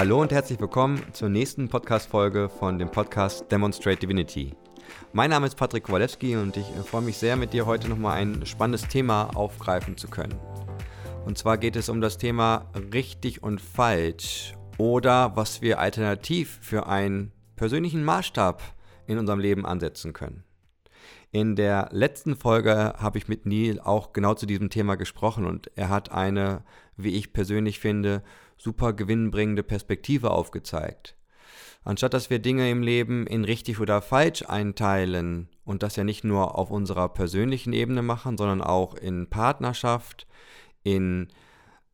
Hallo und herzlich willkommen zur nächsten Podcast-Folge von dem Podcast Demonstrate Divinity. Mein Name ist Patrick Kowalewski und ich freue mich sehr, mit dir heute nochmal ein spannendes Thema aufgreifen zu können. Und zwar geht es um das Thema richtig und falsch oder was wir alternativ für einen persönlichen Maßstab in unserem Leben ansetzen können. In der letzten Folge habe ich mit Neil auch genau zu diesem Thema gesprochen und er hat eine, wie ich persönlich finde, super gewinnbringende Perspektive aufgezeigt. Anstatt dass wir Dinge im Leben in richtig oder falsch einteilen und das ja nicht nur auf unserer persönlichen Ebene machen, sondern auch in Partnerschaft, in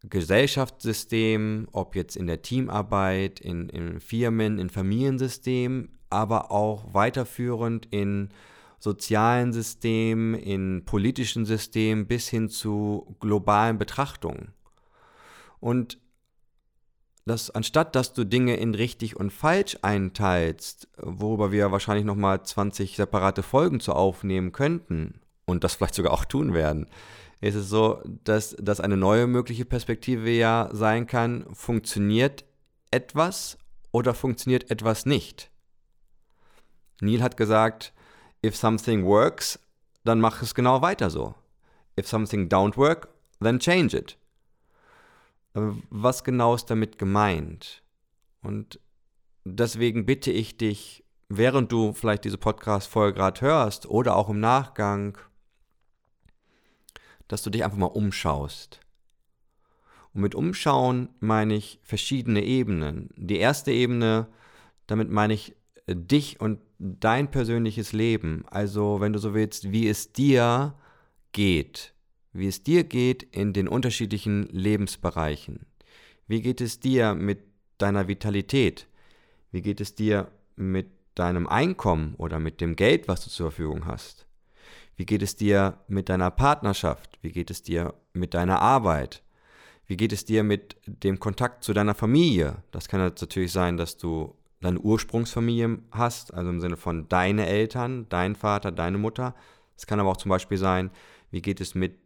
Gesellschaftssystem, ob jetzt in der Teamarbeit, in, in Firmen, in Familiensystemen, aber auch weiterführend in sozialen Systemen, in politischen Systemen bis hin zu globalen Betrachtungen. Und dass anstatt dass du Dinge in richtig und falsch einteilst, worüber wir wahrscheinlich nochmal 20 separate Folgen zu aufnehmen könnten und das vielleicht sogar auch tun werden, ist es so, dass, dass eine neue mögliche Perspektive ja sein kann, funktioniert etwas oder funktioniert etwas nicht. Neil hat gesagt, If something works, dann mach es genau weiter so. If something don't work, then change it. Was genau ist damit gemeint? Und deswegen bitte ich dich, während du vielleicht diese Podcast-Folge gerade hörst oder auch im Nachgang, dass du dich einfach mal umschaust. Und mit Umschauen meine ich verschiedene Ebenen. Die erste Ebene, damit meine ich dich und dein persönliches Leben, also wenn du so willst, wie es dir geht, wie es dir geht in den unterschiedlichen Lebensbereichen. Wie geht es dir mit deiner Vitalität? Wie geht es dir mit deinem Einkommen oder mit dem Geld, was du zur Verfügung hast? Wie geht es dir mit deiner Partnerschaft? Wie geht es dir mit deiner Arbeit? Wie geht es dir mit dem Kontakt zu deiner Familie? Das kann natürlich sein, dass du deine Ursprungsfamilie hast, also im Sinne von deine Eltern, dein Vater, deine Mutter. Es kann aber auch zum Beispiel sein, wie geht es mit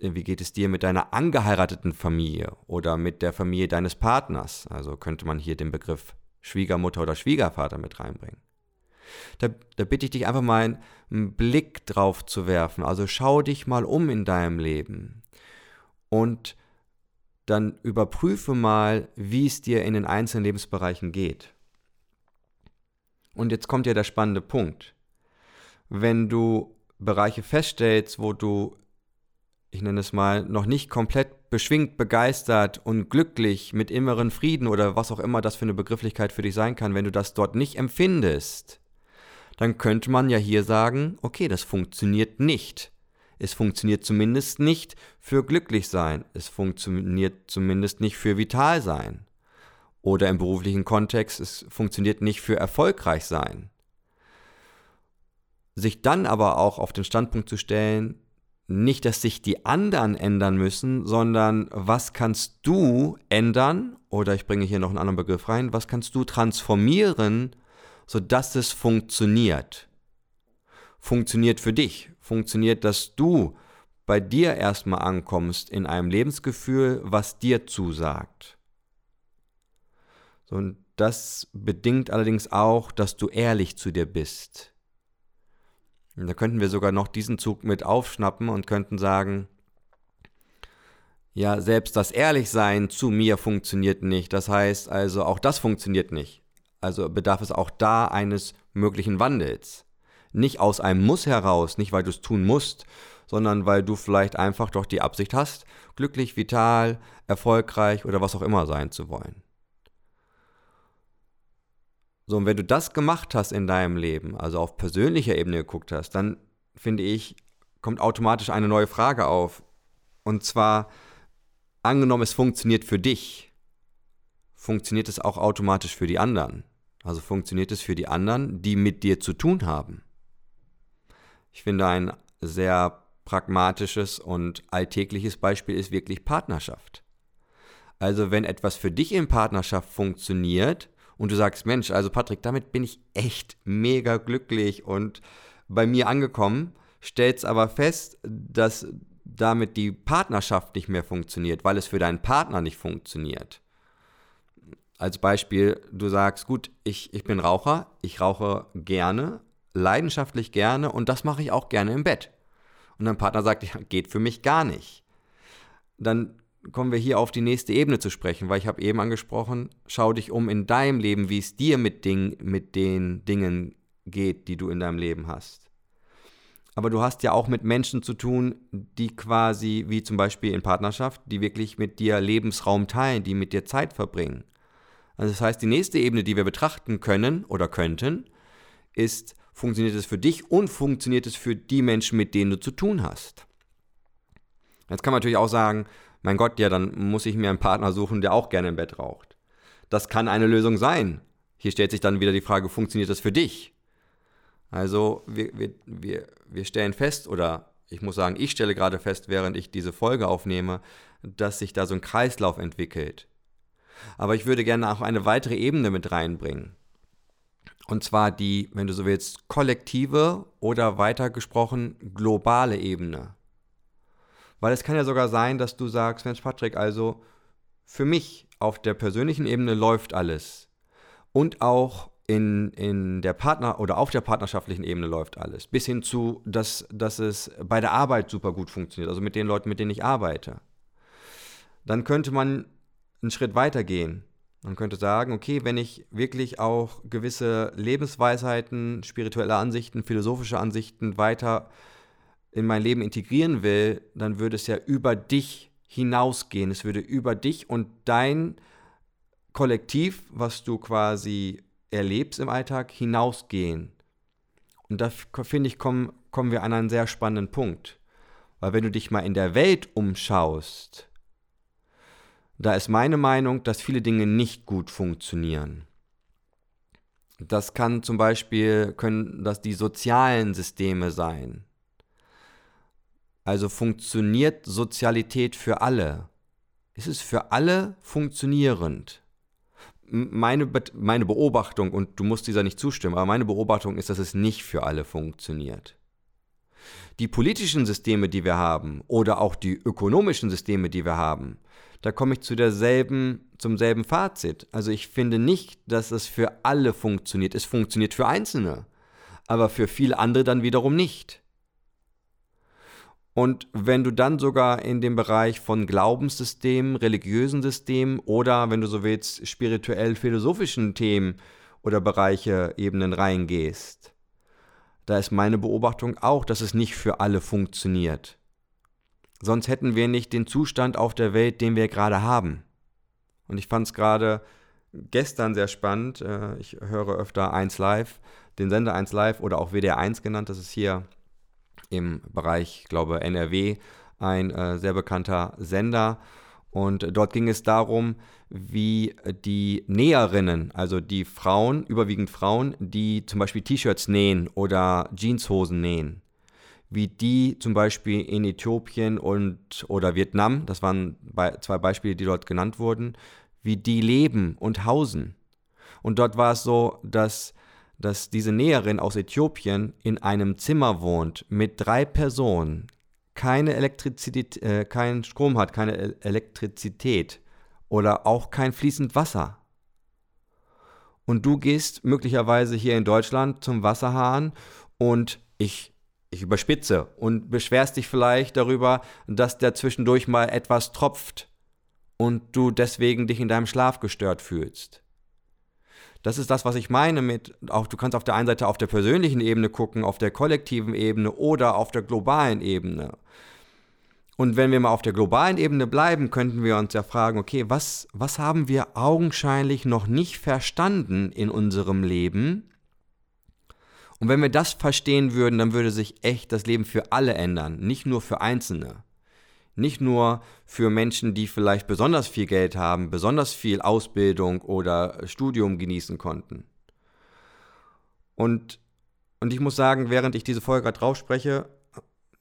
wie geht es dir mit deiner angeheirateten Familie oder mit der Familie deines Partners? Also könnte man hier den Begriff Schwiegermutter oder Schwiegervater mit reinbringen. Da, da bitte ich dich einfach mal einen Blick drauf zu werfen. Also schau dich mal um in deinem Leben und dann überprüfe mal, wie es dir in den einzelnen Lebensbereichen geht. Und jetzt kommt ja der spannende Punkt. Wenn du Bereiche feststellst, wo du, ich nenne es mal, noch nicht komplett beschwingt, begeistert und glücklich mit inneren Frieden oder was auch immer das für eine Begrifflichkeit für dich sein kann, wenn du das dort nicht empfindest, dann könnte man ja hier sagen, okay, das funktioniert nicht. Es funktioniert zumindest nicht für glücklich sein. Es funktioniert zumindest nicht für vital sein. Oder im beruflichen Kontext, es funktioniert nicht für erfolgreich sein. Sich dann aber auch auf den Standpunkt zu stellen, nicht, dass sich die anderen ändern müssen, sondern was kannst du ändern, oder ich bringe hier noch einen anderen Begriff rein, was kannst du transformieren, sodass es funktioniert. Funktioniert für dich, funktioniert, dass du bei dir erstmal ankommst in einem Lebensgefühl, was dir zusagt. Und das bedingt allerdings auch, dass du ehrlich zu dir bist. Da könnten wir sogar noch diesen Zug mit aufschnappen und könnten sagen, ja, selbst das Ehrlichsein zu mir funktioniert nicht. Das heißt also, auch das funktioniert nicht. Also bedarf es auch da eines möglichen Wandels. Nicht aus einem Muss heraus, nicht weil du es tun musst, sondern weil du vielleicht einfach doch die Absicht hast, glücklich, vital, erfolgreich oder was auch immer sein zu wollen. So, und wenn du das gemacht hast in deinem Leben, also auf persönlicher Ebene geguckt hast, dann finde ich, kommt automatisch eine neue Frage auf. Und zwar, angenommen, es funktioniert für dich, funktioniert es auch automatisch für die anderen? Also funktioniert es für die anderen, die mit dir zu tun haben? Ich finde, ein sehr pragmatisches und alltägliches Beispiel ist wirklich Partnerschaft. Also wenn etwas für dich in Partnerschaft funktioniert, und du sagst, Mensch, also Patrick, damit bin ich echt mega glücklich und bei mir angekommen, stellst aber fest, dass damit die Partnerschaft nicht mehr funktioniert, weil es für deinen Partner nicht funktioniert. als Beispiel, du sagst, gut, ich, ich bin Raucher, ich rauche gerne, leidenschaftlich gerne und das mache ich auch gerne im Bett. Und dein Partner sagt, geht für mich gar nicht. Dann kommen wir hier auf die nächste Ebene zu sprechen, weil ich habe eben angesprochen, schau dich um in deinem Leben, wie es dir mit, Ding, mit den Dingen geht, die du in deinem Leben hast. Aber du hast ja auch mit Menschen zu tun, die quasi, wie zum Beispiel in Partnerschaft, die wirklich mit dir Lebensraum teilen, die mit dir Zeit verbringen. Also das heißt, die nächste Ebene, die wir betrachten können oder könnten, ist, funktioniert es für dich und funktioniert es für die Menschen, mit denen du zu tun hast. Jetzt kann man natürlich auch sagen, mein Gott, ja, dann muss ich mir einen Partner suchen, der auch gerne im Bett raucht. Das kann eine Lösung sein. Hier stellt sich dann wieder die Frage, funktioniert das für dich? Also wir, wir, wir, wir stellen fest, oder ich muss sagen, ich stelle gerade fest, während ich diese Folge aufnehme, dass sich da so ein Kreislauf entwickelt. Aber ich würde gerne auch eine weitere Ebene mit reinbringen. Und zwar die, wenn du so willst, kollektive oder weiter gesprochen globale Ebene. Weil es kann ja sogar sein, dass du sagst, Mensch Patrick, also für mich auf der persönlichen Ebene läuft alles. Und auch in, in der Partner- oder auf der partnerschaftlichen Ebene läuft alles. Bis hin zu, dass, dass es bei der Arbeit super gut funktioniert, also mit den Leuten, mit denen ich arbeite. Dann könnte man einen Schritt weiter gehen. Man könnte sagen, okay, wenn ich wirklich auch gewisse Lebensweisheiten, spirituelle Ansichten, philosophische Ansichten weiter in mein Leben integrieren will, dann würde es ja über dich hinausgehen. Es würde über dich und dein Kollektiv, was du quasi erlebst im Alltag, hinausgehen. Und da finde ich, kommen, kommen wir an einen sehr spannenden Punkt. Weil wenn du dich mal in der Welt umschaust, da ist meine Meinung, dass viele Dinge nicht gut funktionieren. Das kann zum Beispiel, können das die sozialen Systeme sein. Also funktioniert Sozialität für alle? Ist es für alle funktionierend? Meine, Be meine Beobachtung, und du musst dieser nicht zustimmen, aber meine Beobachtung ist, dass es nicht für alle funktioniert. Die politischen Systeme, die wir haben, oder auch die ökonomischen Systeme, die wir haben, da komme ich zu derselben, zum selben Fazit. Also ich finde nicht, dass es für alle funktioniert. Es funktioniert für Einzelne, aber für viele andere dann wiederum nicht. Und wenn du dann sogar in den Bereich von Glaubenssystemen, religiösen Systemen oder, wenn du so willst, spirituell-philosophischen Themen oder Bereiche, Ebenen reingehst, da ist meine Beobachtung auch, dass es nicht für alle funktioniert. Sonst hätten wir nicht den Zustand auf der Welt, den wir gerade haben. Und ich fand es gerade gestern sehr spannend. Äh, ich höre öfter 1 Live, den Sender 1 Live oder auch WDR 1 genannt. Das ist hier im Bereich, ich glaube, NRW ein äh, sehr bekannter Sender. Und dort ging es darum, wie die Näherinnen, also die Frauen, überwiegend Frauen, die zum Beispiel T-Shirts nähen oder Jeanshosen nähen, wie die zum Beispiel in Äthiopien und oder Vietnam, das waren zwei Beispiele, die dort genannt wurden, wie die leben und hausen. Und dort war es so, dass dass diese Näherin aus Äthiopien in einem Zimmer wohnt mit drei Personen, keine Elektrizität, äh, keinen Strom hat, keine Elektrizität oder auch kein fließend Wasser. Und du gehst möglicherweise hier in Deutschland zum Wasserhahn und ich, ich überspitze und beschwerst dich vielleicht darüber, dass der zwischendurch mal etwas tropft und du deswegen dich in deinem Schlaf gestört fühlst. Das ist das, was ich meine mit, auch du kannst auf der einen Seite auf der persönlichen Ebene gucken, auf der kollektiven Ebene oder auf der globalen Ebene. Und wenn wir mal auf der globalen Ebene bleiben, könnten wir uns ja fragen, okay, was, was haben wir augenscheinlich noch nicht verstanden in unserem Leben? Und wenn wir das verstehen würden, dann würde sich echt das Leben für alle ändern, nicht nur für Einzelne. Nicht nur für Menschen, die vielleicht besonders viel Geld haben, besonders viel Ausbildung oder Studium genießen konnten. Und, und ich muss sagen, während ich diese Folge gerade drauf spreche,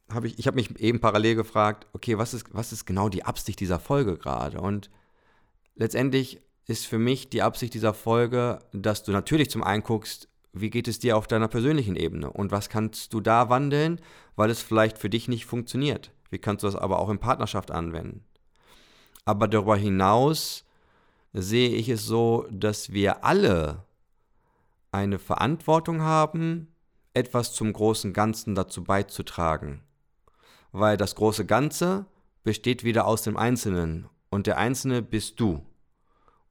habe ich, ich habe mich eben parallel gefragt, okay, was ist, was ist genau die Absicht dieser Folge gerade? Und letztendlich ist für mich die Absicht dieser Folge, dass du natürlich zum einen guckst, wie geht es dir auf deiner persönlichen Ebene und was kannst du da wandeln, weil es vielleicht für dich nicht funktioniert. Wie kannst du das aber auch in Partnerschaft anwenden? Aber darüber hinaus sehe ich es so, dass wir alle eine Verantwortung haben, etwas zum großen Ganzen dazu beizutragen. Weil das große Ganze besteht wieder aus dem Einzelnen und der Einzelne bist du.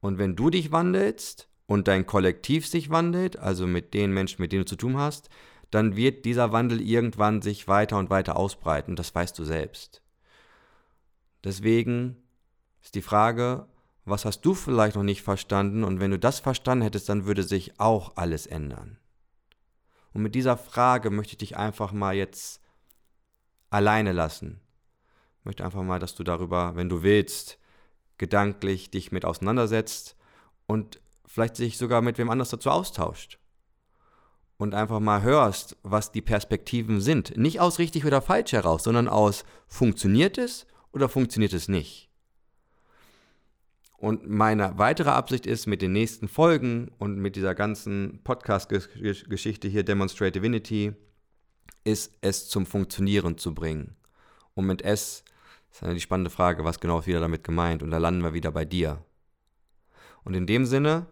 Und wenn du dich wandelst und dein Kollektiv sich wandelt, also mit den Menschen, mit denen du zu tun hast, dann wird dieser Wandel irgendwann sich weiter und weiter ausbreiten. Das weißt du selbst. Deswegen ist die Frage, was hast du vielleicht noch nicht verstanden? Und wenn du das verstanden hättest, dann würde sich auch alles ändern. Und mit dieser Frage möchte ich dich einfach mal jetzt alleine lassen. Ich möchte einfach mal, dass du darüber, wenn du willst, gedanklich dich mit auseinandersetzt und vielleicht sich sogar mit wem anders dazu austauscht. Und einfach mal hörst, was die Perspektiven sind. Nicht aus richtig oder falsch heraus, sondern aus funktioniert es oder funktioniert es nicht. Und meine weitere Absicht ist, mit den nächsten Folgen und mit dieser ganzen Podcast-Geschichte hier, Demonstrate Divinity, ist es zum Funktionieren zu bringen. Und mit S ist die spannende Frage, was genau ist wieder damit gemeint. Und da landen wir wieder bei dir. Und in dem Sinne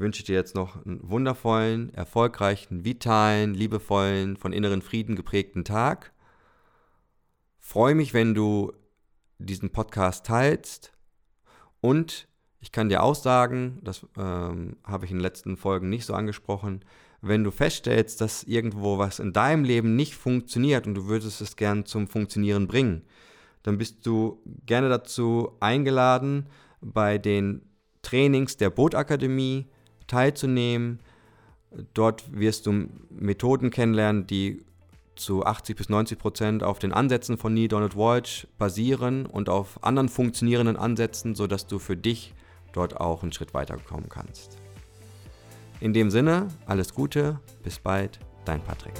wünsche dir jetzt noch einen wundervollen, erfolgreichen, vitalen, liebevollen, von inneren Frieden geprägten Tag. Freue mich, wenn du diesen Podcast teilst und ich kann dir auch sagen, das ähm, habe ich in den letzten Folgen nicht so angesprochen, wenn du feststellst, dass irgendwo was in deinem Leben nicht funktioniert und du würdest es gern zum Funktionieren bringen, dann bist du gerne dazu eingeladen, bei den Trainings der Bootakademie teilzunehmen. Dort wirst du Methoden kennenlernen, die zu 80 bis 90 Prozent auf den Ansätzen von Neil Donald Walsh basieren und auf anderen funktionierenden Ansätzen, sodass du für dich dort auch einen Schritt weiterkommen kannst. In dem Sinne, alles Gute, bis bald, dein Patrick.